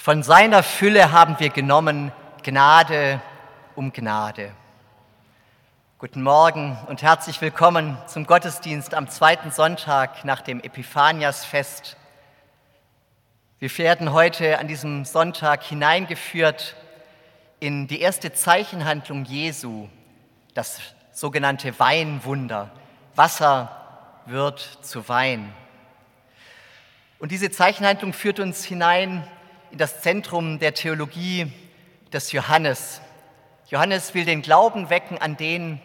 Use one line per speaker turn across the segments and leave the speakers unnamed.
Von seiner Fülle haben wir genommen Gnade um Gnade. Guten Morgen und herzlich willkommen zum Gottesdienst am zweiten Sonntag nach dem Epiphaniasfest. Wir werden heute an diesem Sonntag hineingeführt in die erste Zeichenhandlung Jesu, das sogenannte Weinwunder. Wasser wird zu Wein. Und diese Zeichenhandlung führt uns hinein in das Zentrum der Theologie des Johannes. Johannes will den Glauben wecken an den,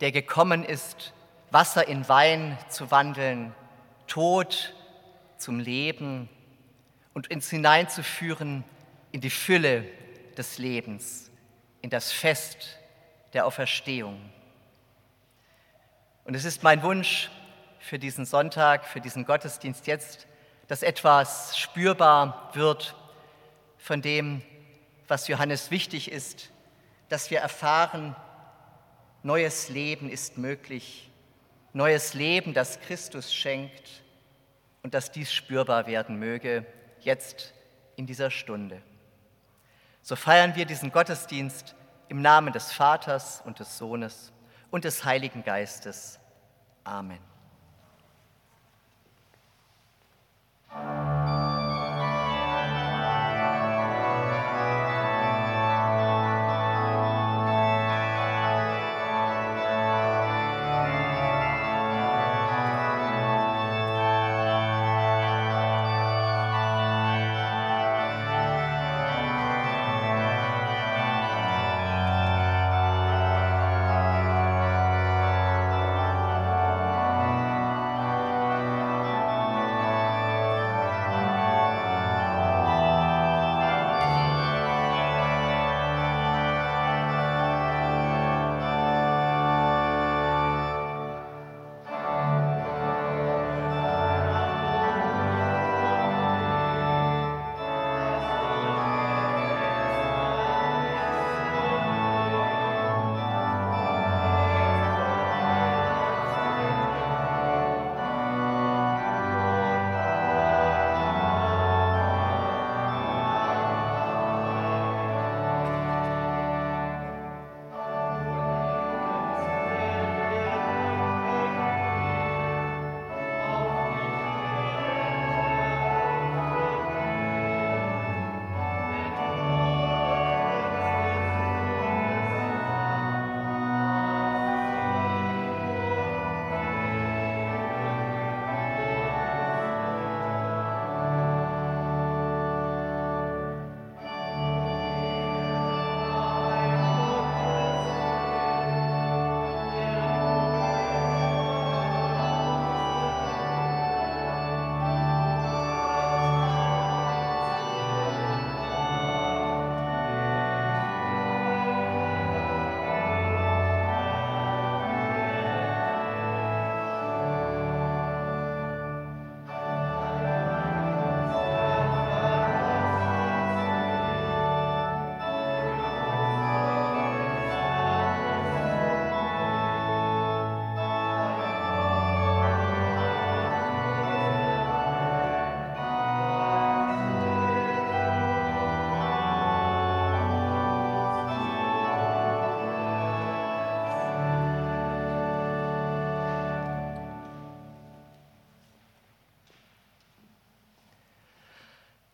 der gekommen ist, Wasser in Wein zu wandeln, Tod zum Leben und uns hineinzuführen in die Fülle des Lebens, in das Fest der Auferstehung. Und es ist mein Wunsch für diesen Sonntag, für diesen Gottesdienst jetzt, dass etwas spürbar wird von dem, was Johannes wichtig ist, dass wir erfahren, neues Leben ist möglich, neues Leben, das Christus schenkt und dass dies spürbar werden möge, jetzt in dieser Stunde. So feiern wir diesen Gottesdienst im Namen des Vaters und des Sohnes und des Heiligen Geistes. Amen.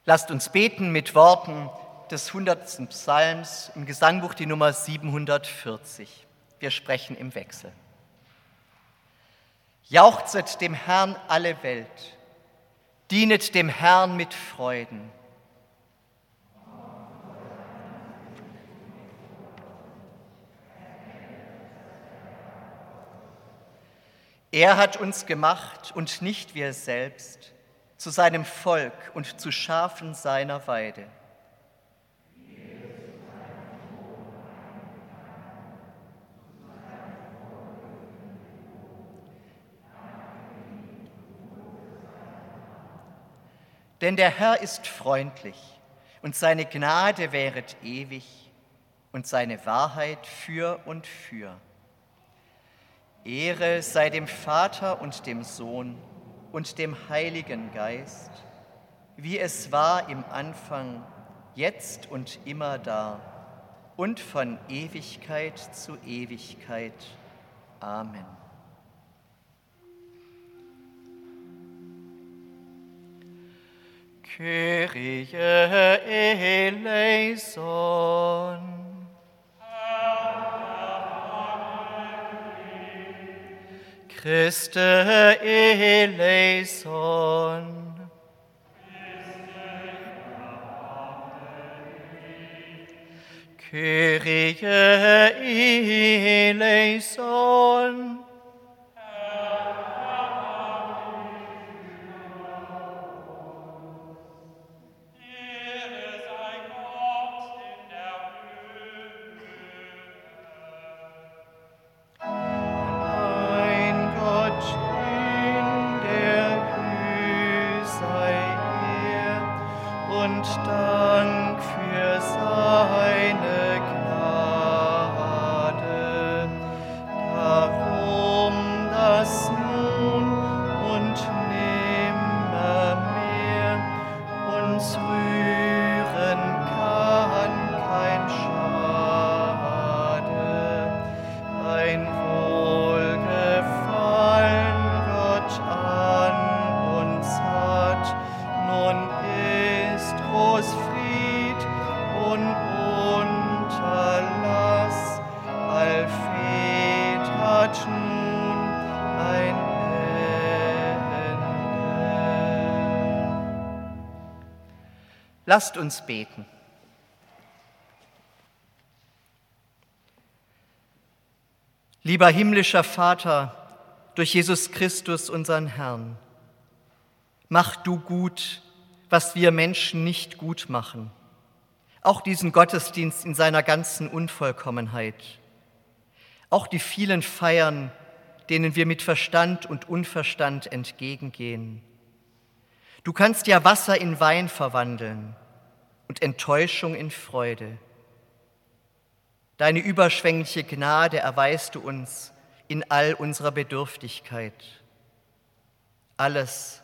Lasst uns beten mit Worten des 100. Psalms im Gesangbuch die Nummer 740. Wir sprechen im Wechsel. Jauchzet dem Herrn alle Welt, dienet dem Herrn mit Freuden. Er hat uns gemacht und nicht wir selbst zu seinem Volk und zu Schafen seiner Weide. Denn der Herr ist freundlich und seine Gnade währet ewig und seine Wahrheit für und für. Ehre sei dem Vater und dem Sohn und dem Heiligen Geist, wie es war im Anfang, jetzt und immer da und von Ewigkeit zu Ewigkeit. Amen. Kyrie eleison. Christe eleison. Kyrie eleison. Lasst uns beten. Lieber himmlischer Vater, durch Jesus Christus, unseren Herrn, mach du gut, was wir Menschen nicht gut machen. Auch diesen Gottesdienst in seiner ganzen Unvollkommenheit. Auch die vielen Feiern, denen wir mit Verstand und Unverstand entgegengehen. Du kannst ja Wasser in Wein verwandeln und Enttäuschung in Freude. Deine überschwängliche Gnade erweist du uns in all unserer Bedürftigkeit. Alles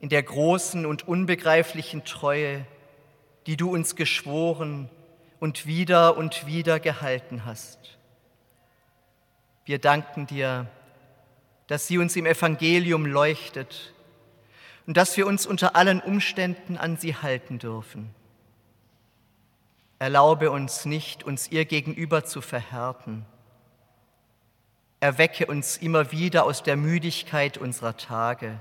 in der großen und unbegreiflichen Treue, die du uns geschworen und wieder und wieder gehalten hast. Wir danken dir, dass sie uns im Evangelium leuchtet und dass wir uns unter allen Umständen an sie halten dürfen. Erlaube uns nicht, uns ihr gegenüber zu verhärten. Erwecke uns immer wieder aus der Müdigkeit unserer Tage,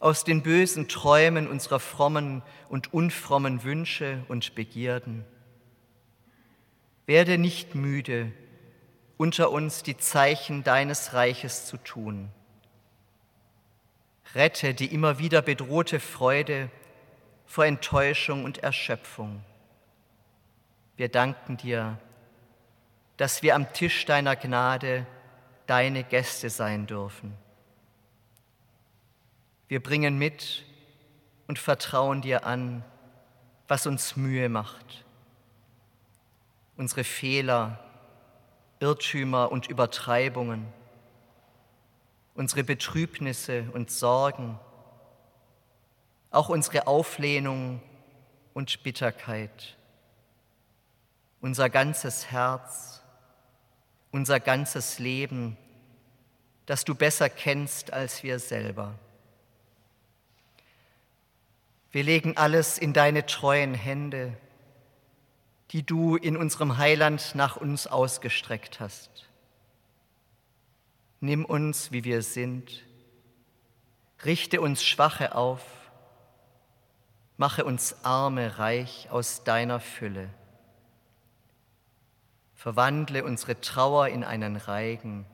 aus den bösen Träumen unserer frommen und unfrommen Wünsche und Begierden. Werde nicht müde, unter uns die Zeichen deines Reiches zu tun. Rette die immer wieder bedrohte Freude vor Enttäuschung und Erschöpfung. Wir danken dir, dass wir am Tisch deiner Gnade deine Gäste sein dürfen. Wir bringen mit und vertrauen dir an, was uns Mühe macht. Unsere Fehler, Irrtümer und Übertreibungen unsere Betrübnisse und Sorgen, auch unsere Auflehnung und Bitterkeit, unser ganzes Herz, unser ganzes Leben, das du besser kennst als wir selber. Wir legen alles in deine treuen Hände, die du in unserem Heiland nach uns ausgestreckt hast. Nimm uns, wie wir sind, richte uns Schwache auf, mache uns Arme reich aus deiner Fülle. Verwandle unsere Trauer in einen Reigen.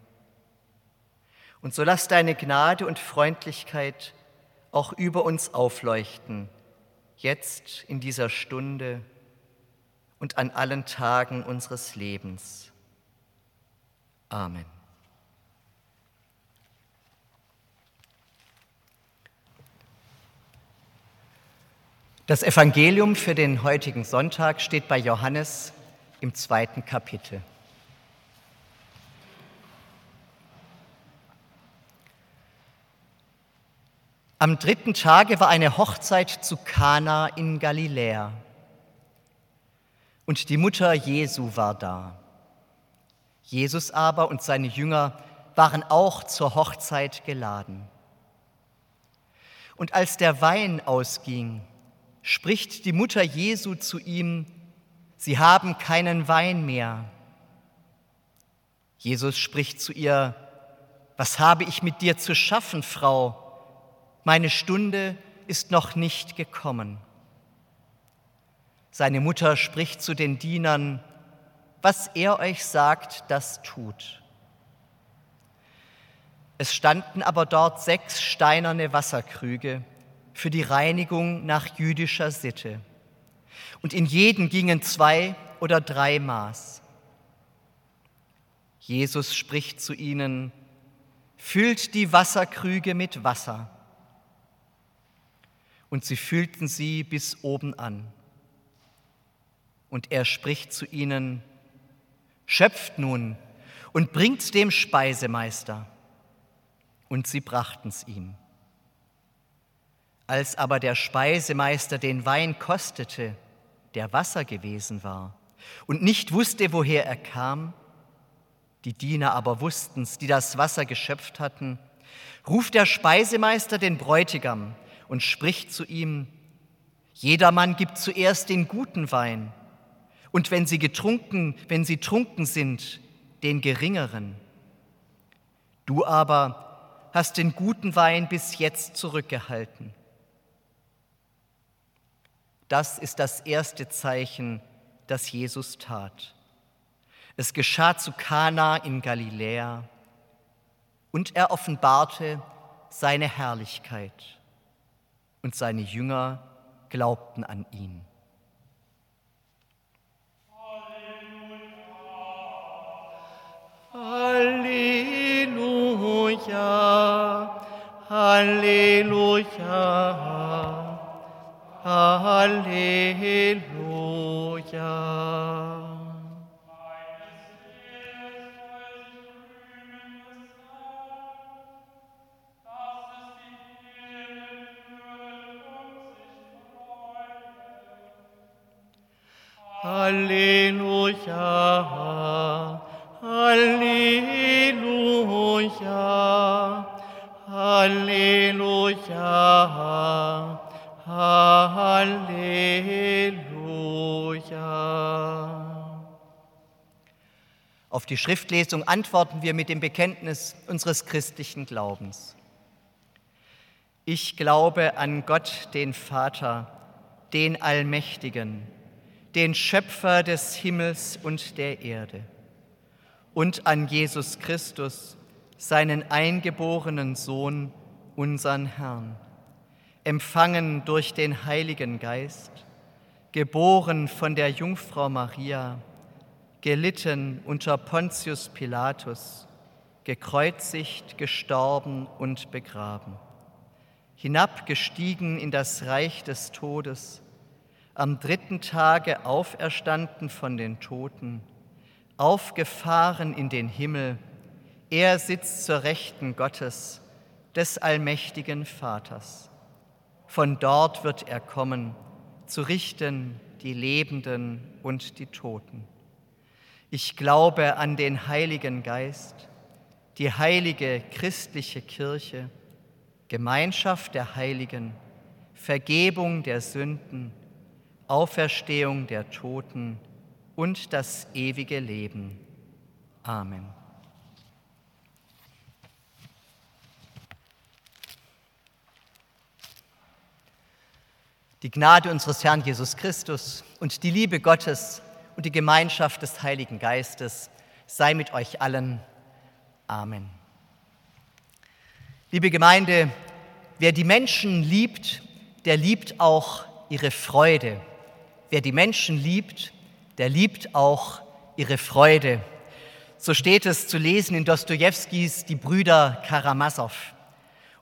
Und so lass deine Gnade und Freundlichkeit auch über uns aufleuchten, jetzt in dieser Stunde und an allen Tagen unseres Lebens. Amen. Das Evangelium für den heutigen Sonntag steht bei Johannes im zweiten Kapitel. Am dritten Tage war eine Hochzeit zu Kana in Galiläa. und die Mutter Jesu war da. Jesus aber und seine Jünger waren auch zur Hochzeit geladen. Und als der Wein ausging, spricht die Mutter Jesu zu ihm, Sie haben keinen Wein mehr. Jesus spricht zu ihr, Was habe ich mit dir zu schaffen, Frau? Meine Stunde ist noch nicht gekommen. Seine Mutter spricht zu den Dienern, Was er euch sagt, das tut. Es standen aber dort sechs steinerne Wasserkrüge für die Reinigung nach jüdischer Sitte. Und in jeden gingen zwei oder drei Maß. Jesus spricht zu ihnen, füllt die Wasserkrüge mit Wasser. Und sie füllten sie bis oben an. Und er spricht zu ihnen, schöpft nun und bringt dem Speisemeister und sie brachten's ihm. Als aber der Speisemeister den Wein kostete, der Wasser gewesen war, und nicht wusste, woher er kam, die Diener aber wussten's, die das Wasser geschöpft hatten, ruft der Speisemeister den Bräutigam und spricht zu ihm, Jedermann gibt zuerst den guten Wein, und wenn sie getrunken, wenn sie trunken sind, den geringeren. Du aber hast den guten Wein bis jetzt zurückgehalten. Das ist das erste Zeichen, das Jesus tat. Es geschah zu Kana in Galiläa und er offenbarte seine Herrlichkeit und seine Jünger glaubten an ihn.
Halleluja, Halleluja, Halleluja. Halleluja, Halleluja, Halleluja, Halleluja.
Auf die Schriftlesung antworten wir mit dem Bekenntnis unseres christlichen Glaubens. Ich glaube an Gott, den Vater, den Allmächtigen, den Schöpfer des Himmels und der Erde, und an Jesus Christus, seinen eingeborenen Sohn, unseren Herrn, empfangen durch den Heiligen Geist, geboren von der Jungfrau Maria, gelitten unter Pontius Pilatus, gekreuzigt, gestorben und begraben, hinabgestiegen in das Reich des Todes, am dritten Tage auferstanden von den Toten, aufgefahren in den Himmel, er sitzt zur Rechten Gottes, des allmächtigen Vaters. Von dort wird er kommen, zu richten die Lebenden und die Toten. Ich glaube an den Heiligen Geist, die heilige christliche Kirche, Gemeinschaft der Heiligen, Vergebung der Sünden, Auferstehung der Toten und das ewige Leben. Amen. Die Gnade unseres Herrn Jesus Christus und die Liebe Gottes und die Gemeinschaft des Heiligen Geistes sei mit euch allen. Amen. Liebe Gemeinde, wer die Menschen liebt, der liebt auch ihre Freude. Wer die Menschen liebt, der liebt auch ihre Freude. So steht es zu lesen in Dostojewskis Die Brüder Karamasow.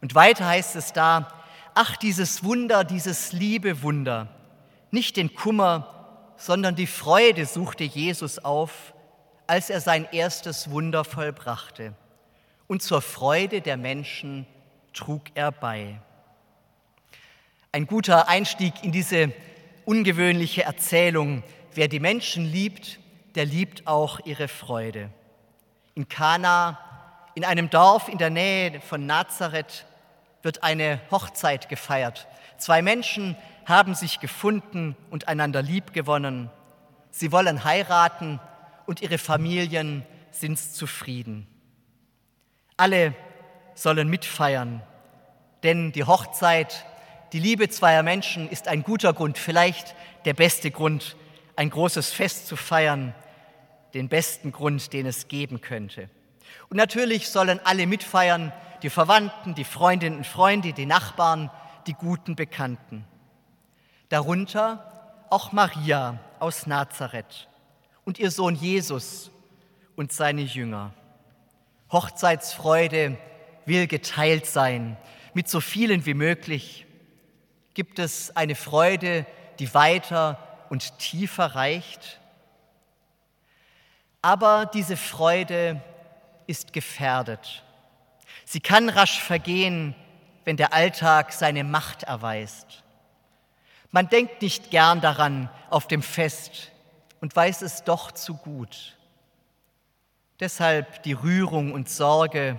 Und weiter heißt es da, ach dieses Wunder, dieses Liebewunder, nicht den Kummer, sondern die Freude suchte Jesus auf, als er sein erstes Wunder vollbrachte. Und zur Freude der Menschen trug er bei. Ein guter Einstieg in diese ungewöhnliche Erzählung wer die Menschen liebt, der liebt auch ihre Freude. In Kana, in einem Dorf in der Nähe von Nazareth, wird eine Hochzeit gefeiert. Zwei Menschen haben sich gefunden und einander liebgewonnen. Sie wollen heiraten und ihre Familien sind zufrieden. Alle sollen mitfeiern, denn die Hochzeit, die Liebe zweier Menschen ist ein guter Grund, vielleicht der beste Grund, ein großes Fest zu feiern, den besten Grund, den es geben könnte. Und natürlich sollen alle mitfeiern, die Verwandten, die Freundinnen und Freunde, die Nachbarn, die guten Bekannten. Darunter auch Maria aus Nazareth und ihr Sohn Jesus und seine Jünger. Hochzeitsfreude will geteilt sein mit so vielen wie möglich. Gibt es eine Freude, die weiter und tiefer reicht? Aber diese Freude ist gefährdet. Sie kann rasch vergehen, wenn der Alltag seine Macht erweist. Man denkt nicht gern daran auf dem Fest und weiß es doch zu gut. Deshalb die Rührung und Sorge,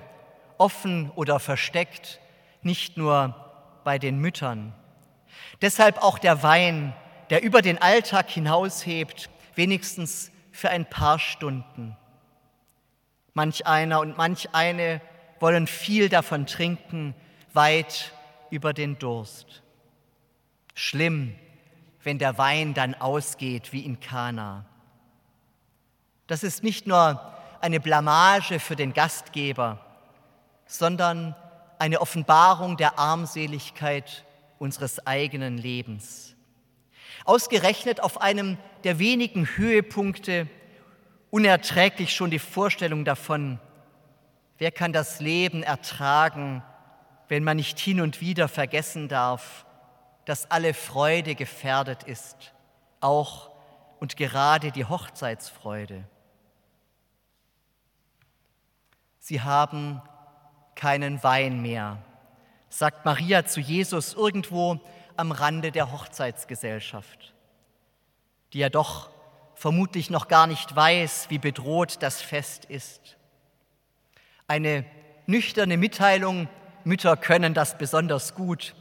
offen oder versteckt, nicht nur bei den Müttern. Deshalb auch der Wein, der über den Alltag hinaushebt, wenigstens für ein paar Stunden. Manch einer und manch eine wollen viel davon trinken, weit über den Durst. Schlimm, wenn der Wein dann ausgeht wie in Kana. Das ist nicht nur eine Blamage für den Gastgeber, sondern eine Offenbarung der Armseligkeit unseres eigenen Lebens. Ausgerechnet auf einem der wenigen Höhepunkte unerträglich schon die Vorstellung davon, Wer kann das Leben ertragen, wenn man nicht hin und wieder vergessen darf, dass alle Freude gefährdet ist, auch und gerade die Hochzeitsfreude? Sie haben keinen Wein mehr, sagt Maria zu Jesus irgendwo am Rande der Hochzeitsgesellschaft, die ja doch vermutlich noch gar nicht weiß, wie bedroht das Fest ist. Eine nüchterne Mitteilung, Mütter können das besonders gut,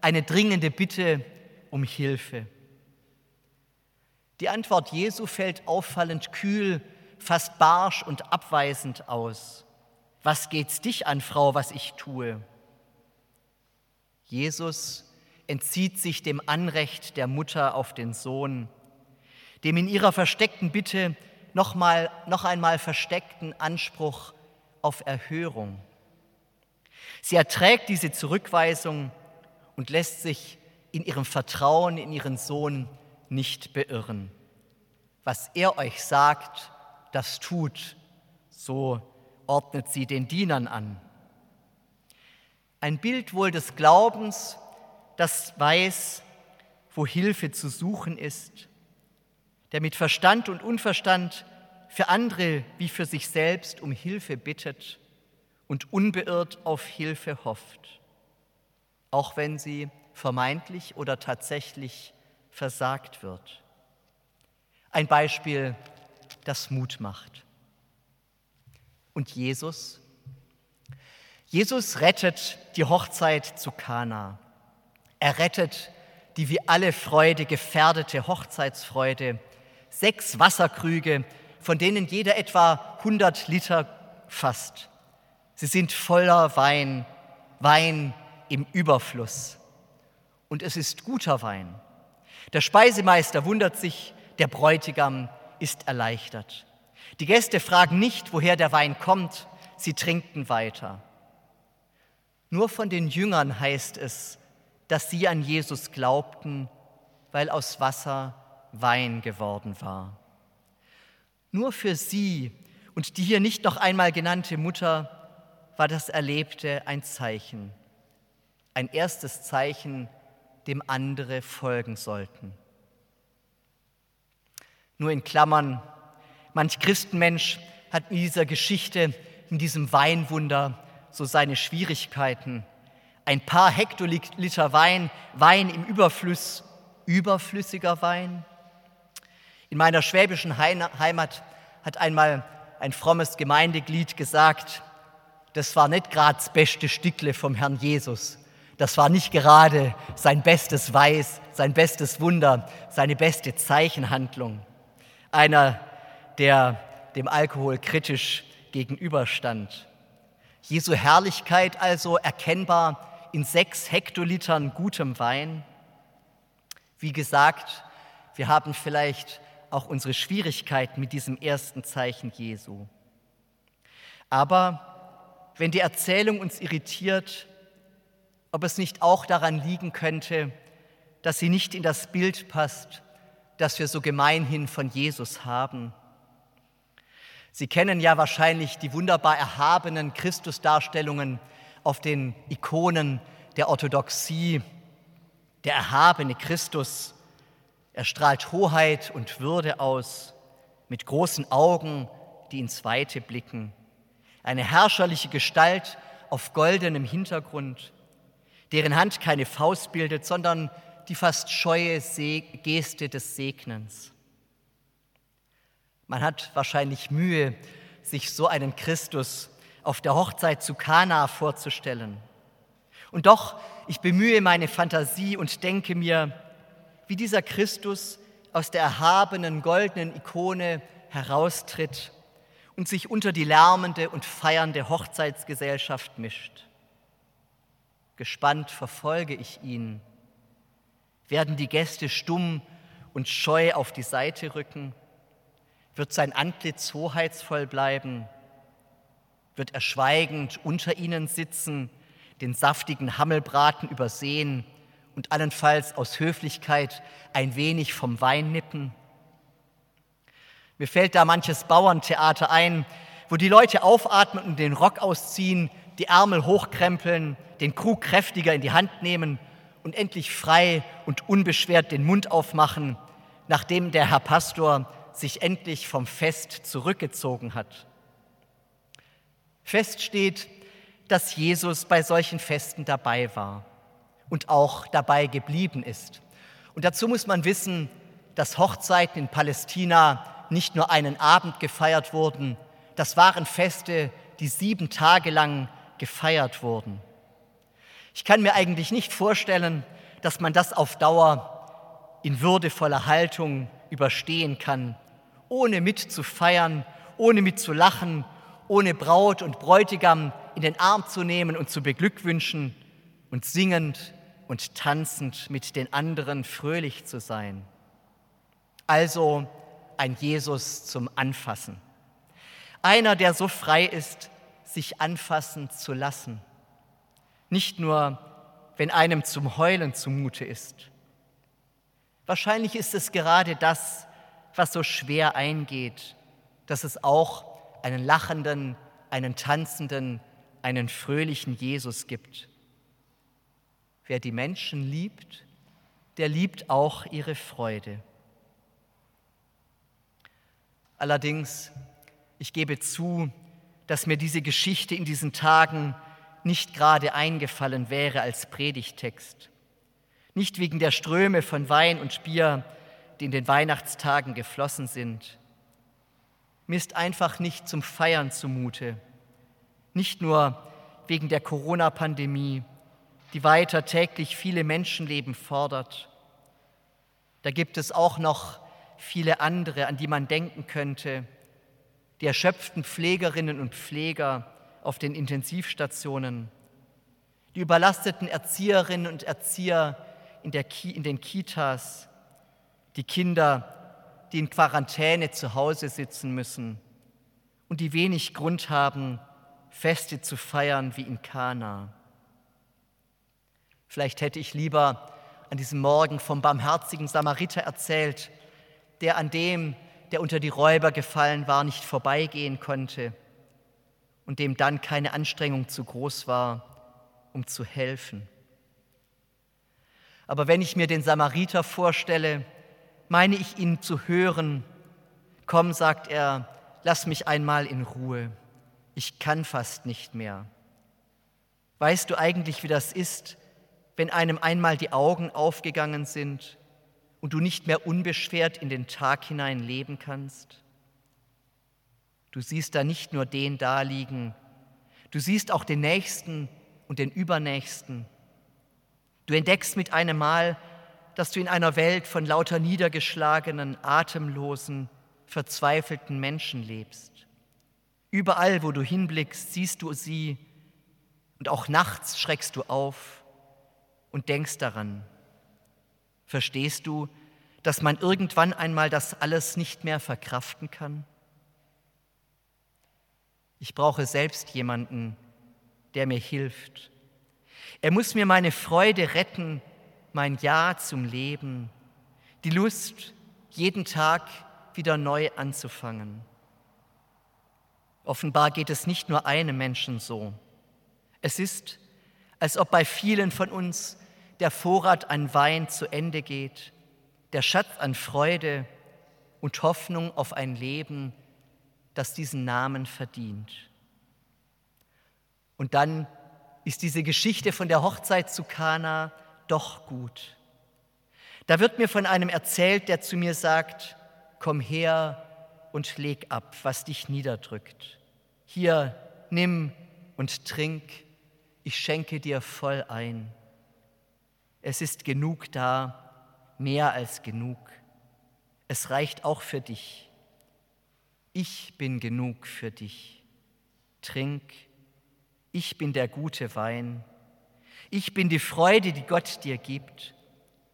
eine dringende Bitte um Hilfe. Die Antwort Jesu fällt auffallend kühl, fast barsch und abweisend aus. Was geht's dich an, Frau, was ich tue? Jesus entzieht sich dem Anrecht der Mutter auf den Sohn, dem in ihrer versteckten Bitte noch, mal, noch einmal versteckten Anspruch auf Erhörung. Sie erträgt diese Zurückweisung und lässt sich in ihrem Vertrauen in ihren Sohn nicht beirren. Was er euch sagt, das tut, so ordnet sie den Dienern an. Ein Bild wohl des Glaubens, das weiß, wo Hilfe zu suchen ist, der mit Verstand und Unverstand für andere wie für sich selbst um Hilfe bittet und unbeirrt auf Hilfe hofft, auch wenn sie vermeintlich oder tatsächlich versagt wird. Ein Beispiel, das Mut macht. Und Jesus? Jesus rettet die Hochzeit zu Kana. Er rettet die wie alle Freude gefährdete Hochzeitsfreude. Sechs Wasserkrüge von denen jeder etwa 100 Liter fasst. Sie sind voller Wein, Wein im Überfluss. Und es ist guter Wein. Der Speisemeister wundert sich, der Bräutigam ist erleichtert. Die Gäste fragen nicht, woher der Wein kommt, sie trinken weiter. Nur von den Jüngern heißt es, dass sie an Jesus glaubten, weil aus Wasser Wein geworden war. Nur für sie und die hier nicht noch einmal genannte Mutter war das Erlebte ein Zeichen, ein erstes Zeichen, dem andere folgen sollten. Nur in Klammern, manch Christenmensch hat in dieser Geschichte, in diesem Weinwunder so seine Schwierigkeiten. Ein paar Hektoliter Wein, Wein im Überfluss, überflüssiger Wein. In meiner schwäbischen Heimat hat einmal ein frommes Gemeindeglied gesagt, das war nicht gerade das beste Stückle vom Herrn Jesus. Das war nicht gerade sein bestes Weiß, sein bestes Wunder, seine beste Zeichenhandlung. Einer, der dem Alkohol kritisch gegenüberstand. Jesu Herrlichkeit also erkennbar in sechs Hektolitern gutem Wein. Wie gesagt, wir haben vielleicht auch unsere Schwierigkeiten mit diesem ersten Zeichen Jesu. Aber wenn die Erzählung uns irritiert, ob es nicht auch daran liegen könnte, dass sie nicht in das Bild passt, das wir so gemeinhin von Jesus haben. Sie kennen ja wahrscheinlich die wunderbar erhabenen Christusdarstellungen auf den Ikonen der Orthodoxie. Der erhabene Christus er strahlt Hoheit und Würde aus, mit großen Augen, die ins Weite blicken. Eine herrscherliche Gestalt auf goldenem Hintergrund, deren Hand keine Faust bildet, sondern die fast scheue Geste des Segnens. Man hat wahrscheinlich Mühe, sich so einen Christus auf der Hochzeit zu Kana vorzustellen. Und doch, ich bemühe meine Fantasie und denke mir, wie dieser Christus aus der erhabenen goldenen Ikone heraustritt und sich unter die lärmende und feiernde Hochzeitsgesellschaft mischt. Gespannt verfolge ich ihn. Werden die Gäste stumm und scheu auf die Seite rücken? Wird sein Antlitz hoheitsvoll bleiben? Wird er schweigend unter ihnen sitzen, den saftigen Hammelbraten übersehen und allenfalls aus Höflichkeit ein wenig vom Wein nippen? Mir fällt da manches Bauerntheater ein, wo die Leute aufatmen und den Rock ausziehen, die Ärmel hochkrempeln, den Krug kräftiger in die Hand nehmen und endlich frei und unbeschwert den Mund aufmachen, nachdem der Herr Pastor sich endlich vom Fest zurückgezogen hat. Fest steht, dass Jesus bei solchen Festen dabei war und auch dabei geblieben ist. Und dazu muss man wissen, dass Hochzeiten in Palästina nicht nur einen Abend gefeiert wurden, das waren Feste, die sieben Tage lang gefeiert wurden. Ich kann mir eigentlich nicht vorstellen, dass man das auf Dauer in würdevoller Haltung überstehen kann, ohne mitzufeiern, ohne mitzulachen, ohne Braut und Bräutigam in den Arm zu nehmen und zu beglückwünschen und singend und tanzend mit den anderen fröhlich zu sein. Also ein Jesus zum Anfassen. Einer, der so frei ist, sich anfassen zu lassen. Nicht nur, wenn einem zum Heulen zumute ist. Wahrscheinlich ist es gerade das, was so schwer eingeht, dass es auch einen lachenden, einen tanzenden, einen fröhlichen Jesus gibt. Wer die Menschen liebt, der liebt auch ihre Freude. Allerdings, ich gebe zu, dass mir diese Geschichte in diesen Tagen nicht gerade eingefallen wäre als Predigtext. Nicht wegen der Ströme von Wein und Bier, die in den Weihnachtstagen geflossen sind. Mir ist einfach nicht zum Feiern zumute. Nicht nur wegen der Corona-Pandemie, die weiter täglich viele Menschenleben fordert. Da gibt es auch noch viele andere, an die man denken könnte, die erschöpften Pflegerinnen und Pfleger auf den Intensivstationen, die überlasteten Erzieherinnen und Erzieher in, in den Kitas, die Kinder, die in Quarantäne zu Hause sitzen müssen und die wenig Grund haben, Feste zu feiern wie in Kana. Vielleicht hätte ich lieber an diesem Morgen vom barmherzigen Samariter erzählt, der an dem, der unter die Räuber gefallen war, nicht vorbeigehen konnte und dem dann keine Anstrengung zu groß war, um zu helfen. Aber wenn ich mir den Samariter vorstelle, meine ich ihn zu hören, komm, sagt er, lass mich einmal in Ruhe, ich kann fast nicht mehr. Weißt du eigentlich, wie das ist, wenn einem einmal die Augen aufgegangen sind und du nicht mehr unbeschwert in den Tag hinein leben kannst? Du siehst da nicht nur den da liegen, du siehst auch den Nächsten und den Übernächsten. Du entdeckst mit einem Mal, dass du in einer Welt von lauter niedergeschlagenen, atemlosen, verzweifelten Menschen lebst. Überall, wo du hinblickst, siehst du sie und auch nachts schreckst du auf und denkst daran. Verstehst du, dass man irgendwann einmal das alles nicht mehr verkraften kann? Ich brauche selbst jemanden, der mir hilft. Er muss mir meine Freude retten, mein Ja zum Leben, die Lust, jeden Tag wieder neu anzufangen. Offenbar geht es nicht nur einem Menschen so. Es ist, als ob bei vielen von uns der Vorrat an Wein zu Ende geht, der Schatz an Freude und Hoffnung auf ein Leben, das diesen Namen verdient. Und dann ist diese Geschichte von der Hochzeit zu Kana doch gut. Da wird mir von einem erzählt, der zu mir sagt, komm her und leg ab, was dich niederdrückt. Hier, nimm und trink, ich schenke dir voll ein. Es ist genug da, mehr als genug. Es reicht auch für dich. Ich bin genug für dich. Trink, ich bin der gute Wein. Ich bin die Freude, die Gott dir gibt,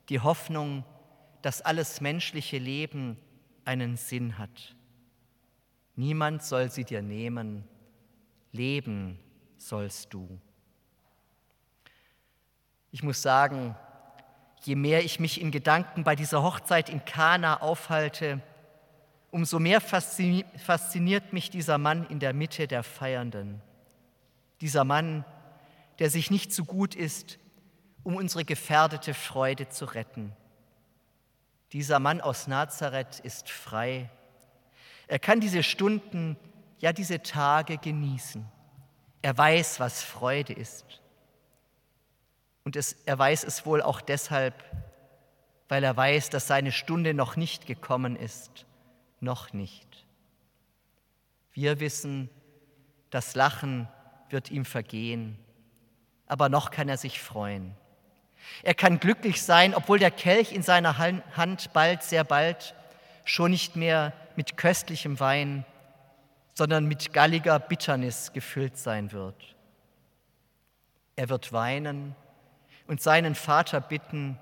die Hoffnung, dass alles menschliche Leben einen Sinn hat. Niemand soll sie dir nehmen, leben sollst du. Ich muss sagen, je mehr ich mich in Gedanken bei dieser Hochzeit in Kana aufhalte, umso mehr fasziniert mich dieser Mann in der Mitte der Feiernden. Dieser Mann, der sich nicht so gut ist, um unsere gefährdete Freude zu retten. Dieser Mann aus Nazareth ist frei. Er kann diese Stunden, ja diese Tage genießen. Er weiß, was Freude ist. Und es, er weiß es wohl auch deshalb, weil er weiß, dass seine Stunde noch nicht gekommen ist, noch nicht. Wir wissen, das Lachen wird ihm vergehen, aber noch kann er sich freuen. Er kann glücklich sein, obwohl der Kelch in seiner Hand bald, sehr bald, schon nicht mehr mit köstlichem Wein, sondern mit galliger Bitternis gefüllt sein wird. Er wird weinen und seinen Vater bitten,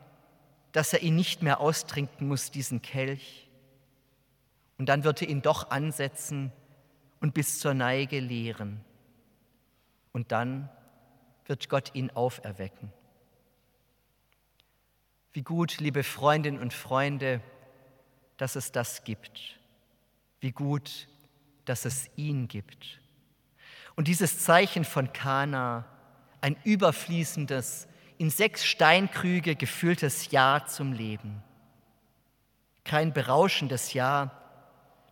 dass er ihn nicht mehr austrinken muss, diesen Kelch. Und dann wird er ihn doch ansetzen und bis zur Neige lehren. Und dann wird Gott ihn auferwecken. Wie gut, liebe Freundinnen und Freunde, dass es das gibt. Wie gut, dass es ihn gibt. Und dieses Zeichen von Kana, ein überfließendes, in sechs Steinkrüge gefülltes Jahr zum Leben. Kein berauschendes Jahr,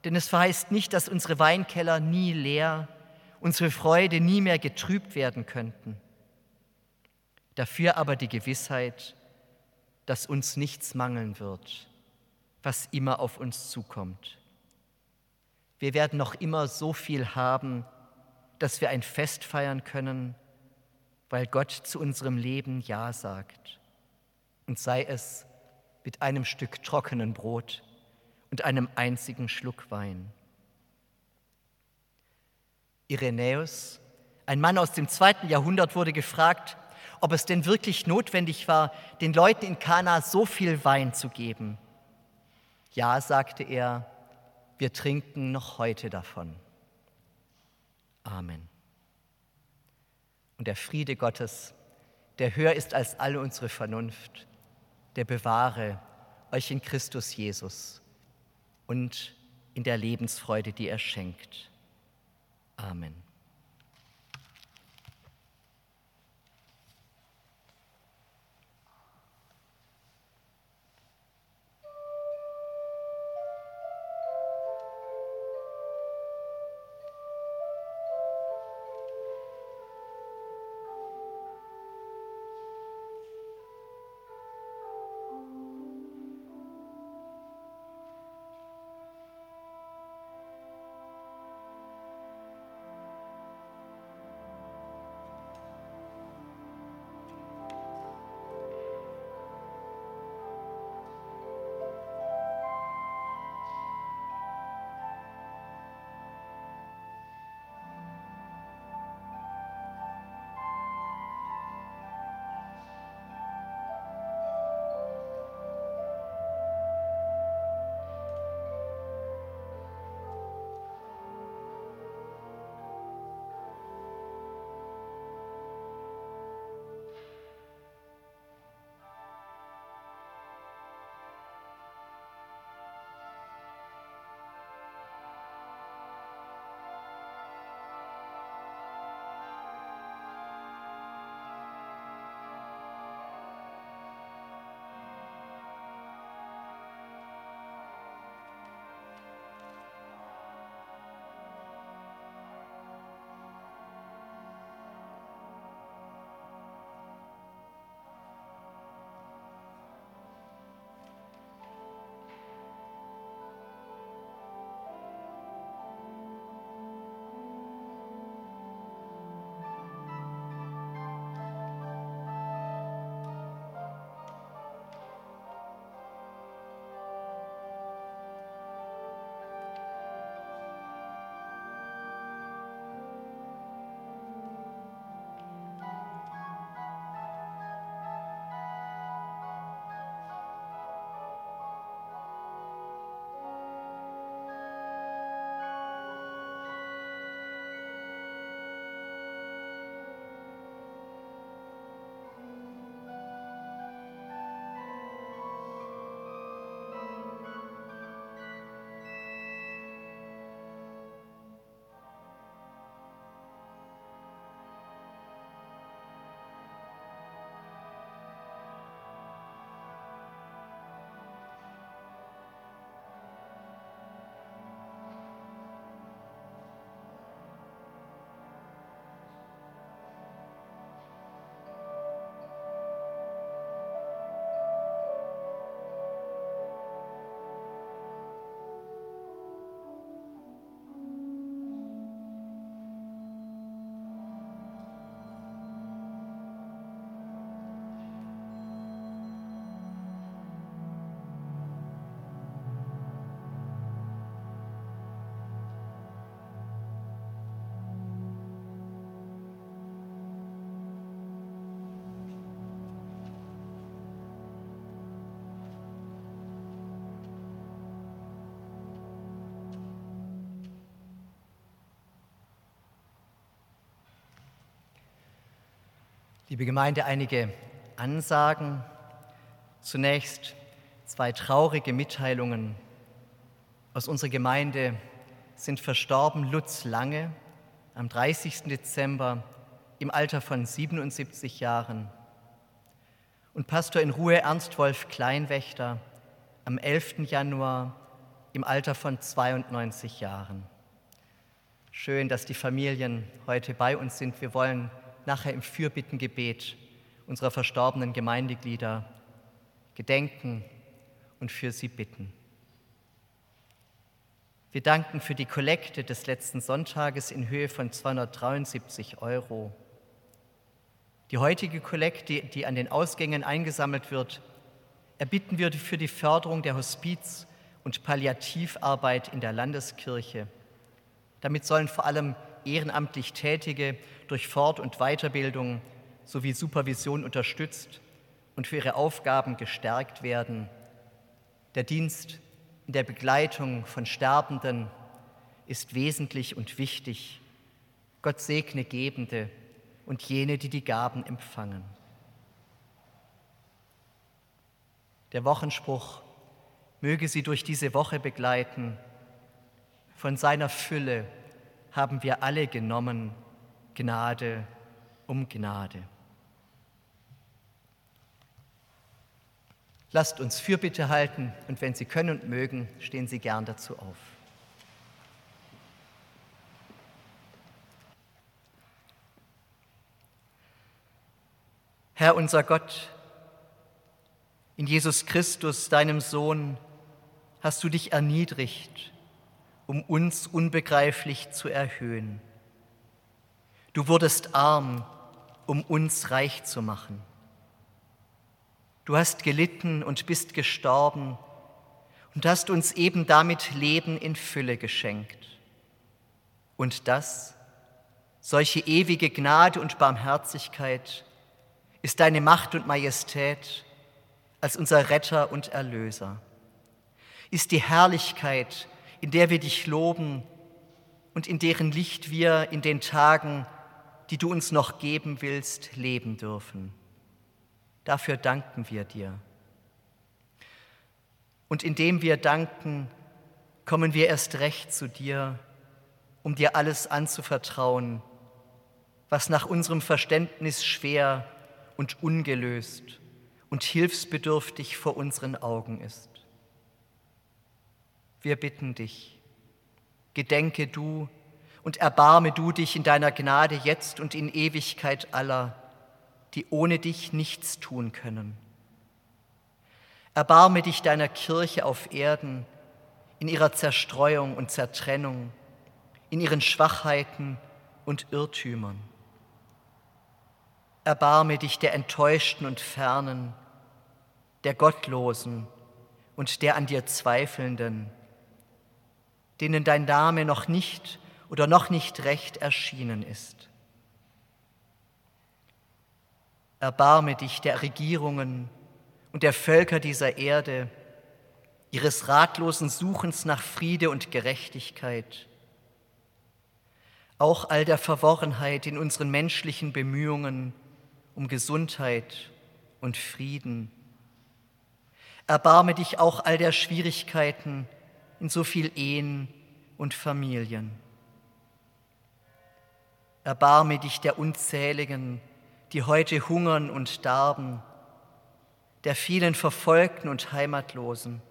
denn es verheißt nicht, dass unsere Weinkeller nie leer, unsere Freude nie mehr getrübt werden könnten. Dafür aber die Gewissheit, dass uns nichts mangeln wird, was immer auf uns zukommt. Wir werden noch immer so viel haben, dass wir ein Fest feiern können, weil Gott zu unserem Leben Ja sagt. Und sei es mit einem Stück trockenen Brot und einem einzigen Schluck Wein. Irenäus, ein Mann aus dem zweiten Jahrhundert, wurde gefragt, ob es denn wirklich notwendig war, den Leuten in Kana so viel Wein zu geben. Ja, sagte er, wir trinken noch heute davon. Amen. Und der Friede Gottes, der höher ist als alle unsere Vernunft, der bewahre euch in Christus Jesus und in der Lebensfreude, die er schenkt. Amen. Liebe Gemeinde, einige Ansagen. Zunächst zwei traurige Mitteilungen aus unserer Gemeinde sind verstorben Lutz Lange am 30. Dezember im Alter von 77 Jahren und Pastor in Ruhe Ernst Wolf Kleinwächter am 11. Januar im Alter von 92 Jahren. Schön, dass die Familien heute bei uns sind. Wir wollen nachher im Fürbittengebet unserer verstorbenen Gemeindeglieder gedenken und für sie bitten. Wir danken für die Kollekte des letzten Sonntages in Höhe von 273 Euro. Die heutige Kollekte, die an den Ausgängen eingesammelt wird, erbitten wir für die Förderung der Hospiz- und Palliativarbeit in der Landeskirche. Damit sollen vor allem ehrenamtlich Tätige durch Fort- und Weiterbildung sowie Supervision unterstützt und für ihre Aufgaben gestärkt werden. Der Dienst in der Begleitung von Sterbenden ist wesentlich und wichtig. Gott segne Gebende und jene, die die Gaben empfangen. Der Wochenspruch möge sie durch diese Woche begleiten. Von seiner Fülle haben wir alle genommen, Gnade um Gnade. Lasst uns Fürbitte halten und wenn Sie können und mögen, stehen Sie gern dazu auf. Herr unser Gott, in Jesus Christus, deinem Sohn, hast du dich erniedrigt, um uns unbegreiflich zu erhöhen. Du wurdest arm, um uns reich zu machen. Du hast gelitten und bist gestorben und hast uns eben damit Leben in Fülle geschenkt. Und das, solche ewige Gnade und Barmherzigkeit, ist deine Macht und Majestät als unser Retter und Erlöser, ist die Herrlichkeit, in der wir dich loben und in deren Licht wir in den Tagen, die du uns noch geben willst, leben dürfen. Dafür danken wir dir. Und indem wir danken, kommen wir erst recht zu dir, um dir alles anzuvertrauen, was nach unserem Verständnis schwer und ungelöst und hilfsbedürftig vor unseren Augen ist. Wir bitten dich, gedenke du und erbarme du dich in deiner Gnade jetzt und in Ewigkeit aller, die ohne dich nichts tun können. Erbarme dich deiner Kirche auf Erden in ihrer Zerstreuung und Zertrennung, in ihren Schwachheiten und Irrtümern. Erbarme dich der Enttäuschten und Fernen, der Gottlosen und der an dir Zweifelnden, denen dein Name noch nicht oder noch nicht recht erschienen ist. Erbarme dich der Regierungen und der Völker dieser Erde, ihres ratlosen Suchens nach Friede und Gerechtigkeit, auch all der Verworrenheit in unseren menschlichen Bemühungen um Gesundheit und Frieden. Erbarme dich auch all der Schwierigkeiten in so viel Ehen und Familien. Erbarme dich der Unzähligen, die heute hungern und darben, der vielen Verfolgten und Heimatlosen,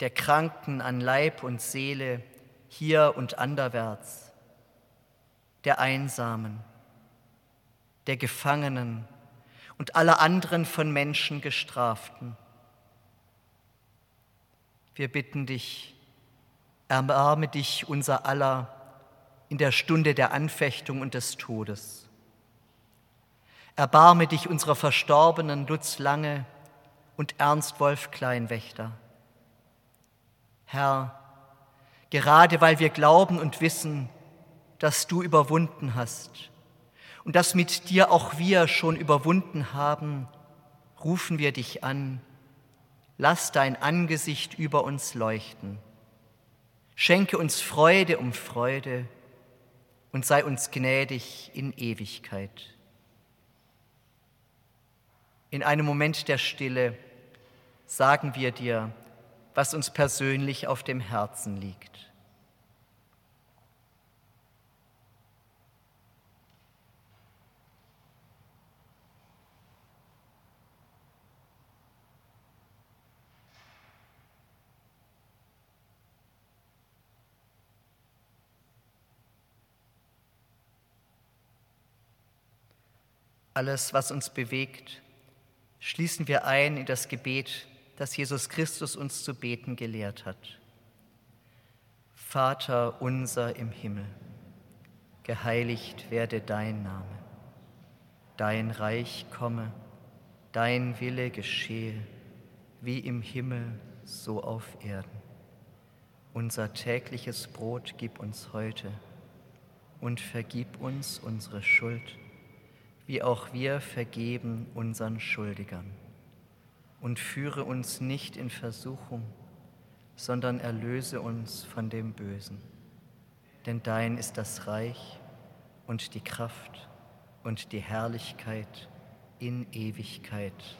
der Kranken an Leib und Seele hier und anderwärts, der Einsamen, der Gefangenen und aller anderen von Menschen gestraften. Wir bitten dich, erbarme dich unser aller in der Stunde der Anfechtung und des Todes. Erbarme dich unserer Verstorbenen Lutz Lange und Ernst Wolf Kleinwächter. Herr, gerade weil wir glauben und wissen, dass du überwunden hast und dass mit dir auch wir schon überwunden haben, rufen wir dich an, lass dein Angesicht über uns leuchten. Schenke uns Freude um Freude und sei uns gnädig in Ewigkeit. In einem Moment der Stille sagen wir dir, was uns persönlich auf dem Herzen liegt. Alles, was uns bewegt, schließen wir ein in das Gebet, das Jesus Christus uns zu beten gelehrt hat. Vater unser im Himmel, geheiligt werde dein Name, dein Reich komme, dein Wille geschehe, wie im Himmel, so auf Erden. Unser tägliches Brot gib uns heute und vergib uns unsere Schuld wie auch wir vergeben unseren Schuldigern. Und führe uns nicht in Versuchung, sondern erlöse uns von dem Bösen. Denn dein ist das Reich und die Kraft und die Herrlichkeit in Ewigkeit.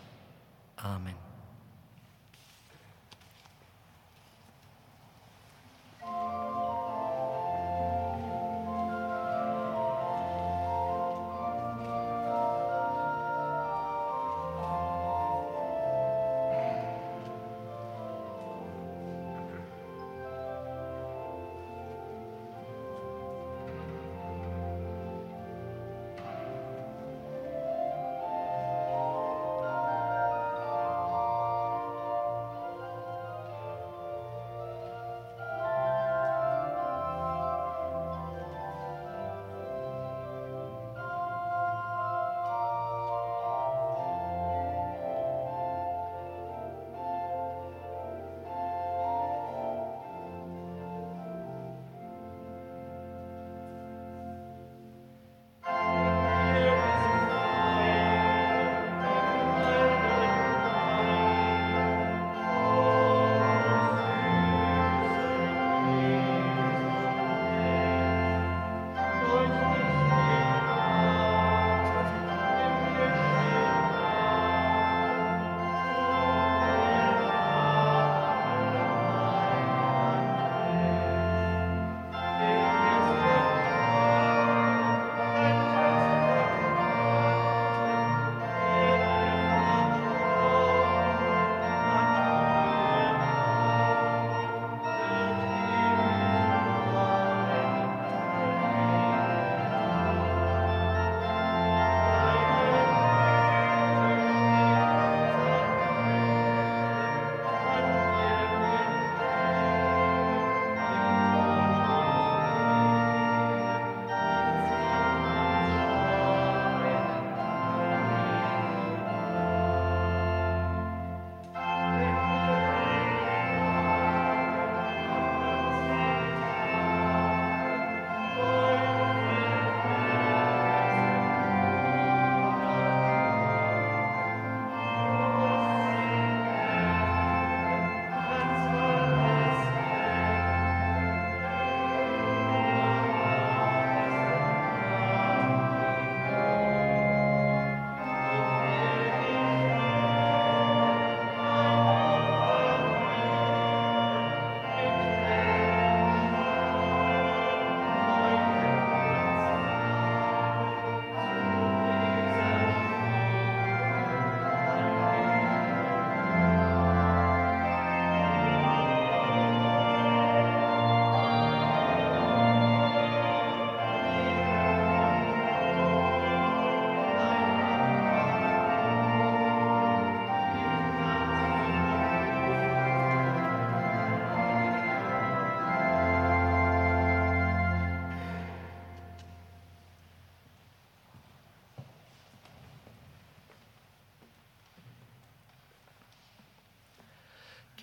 Amen.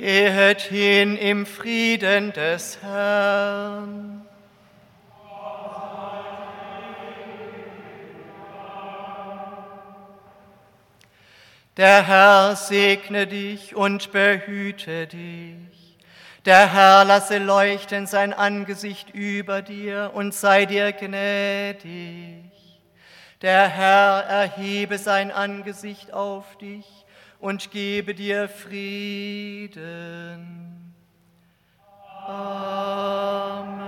Gehet hin im Frieden des Herrn. Der Herr segne dich und behüte dich. Der Herr lasse leuchten sein Angesicht über dir und sei dir gnädig. Der Herr erhebe sein Angesicht auf dich und gebe dir Frieden. Amen.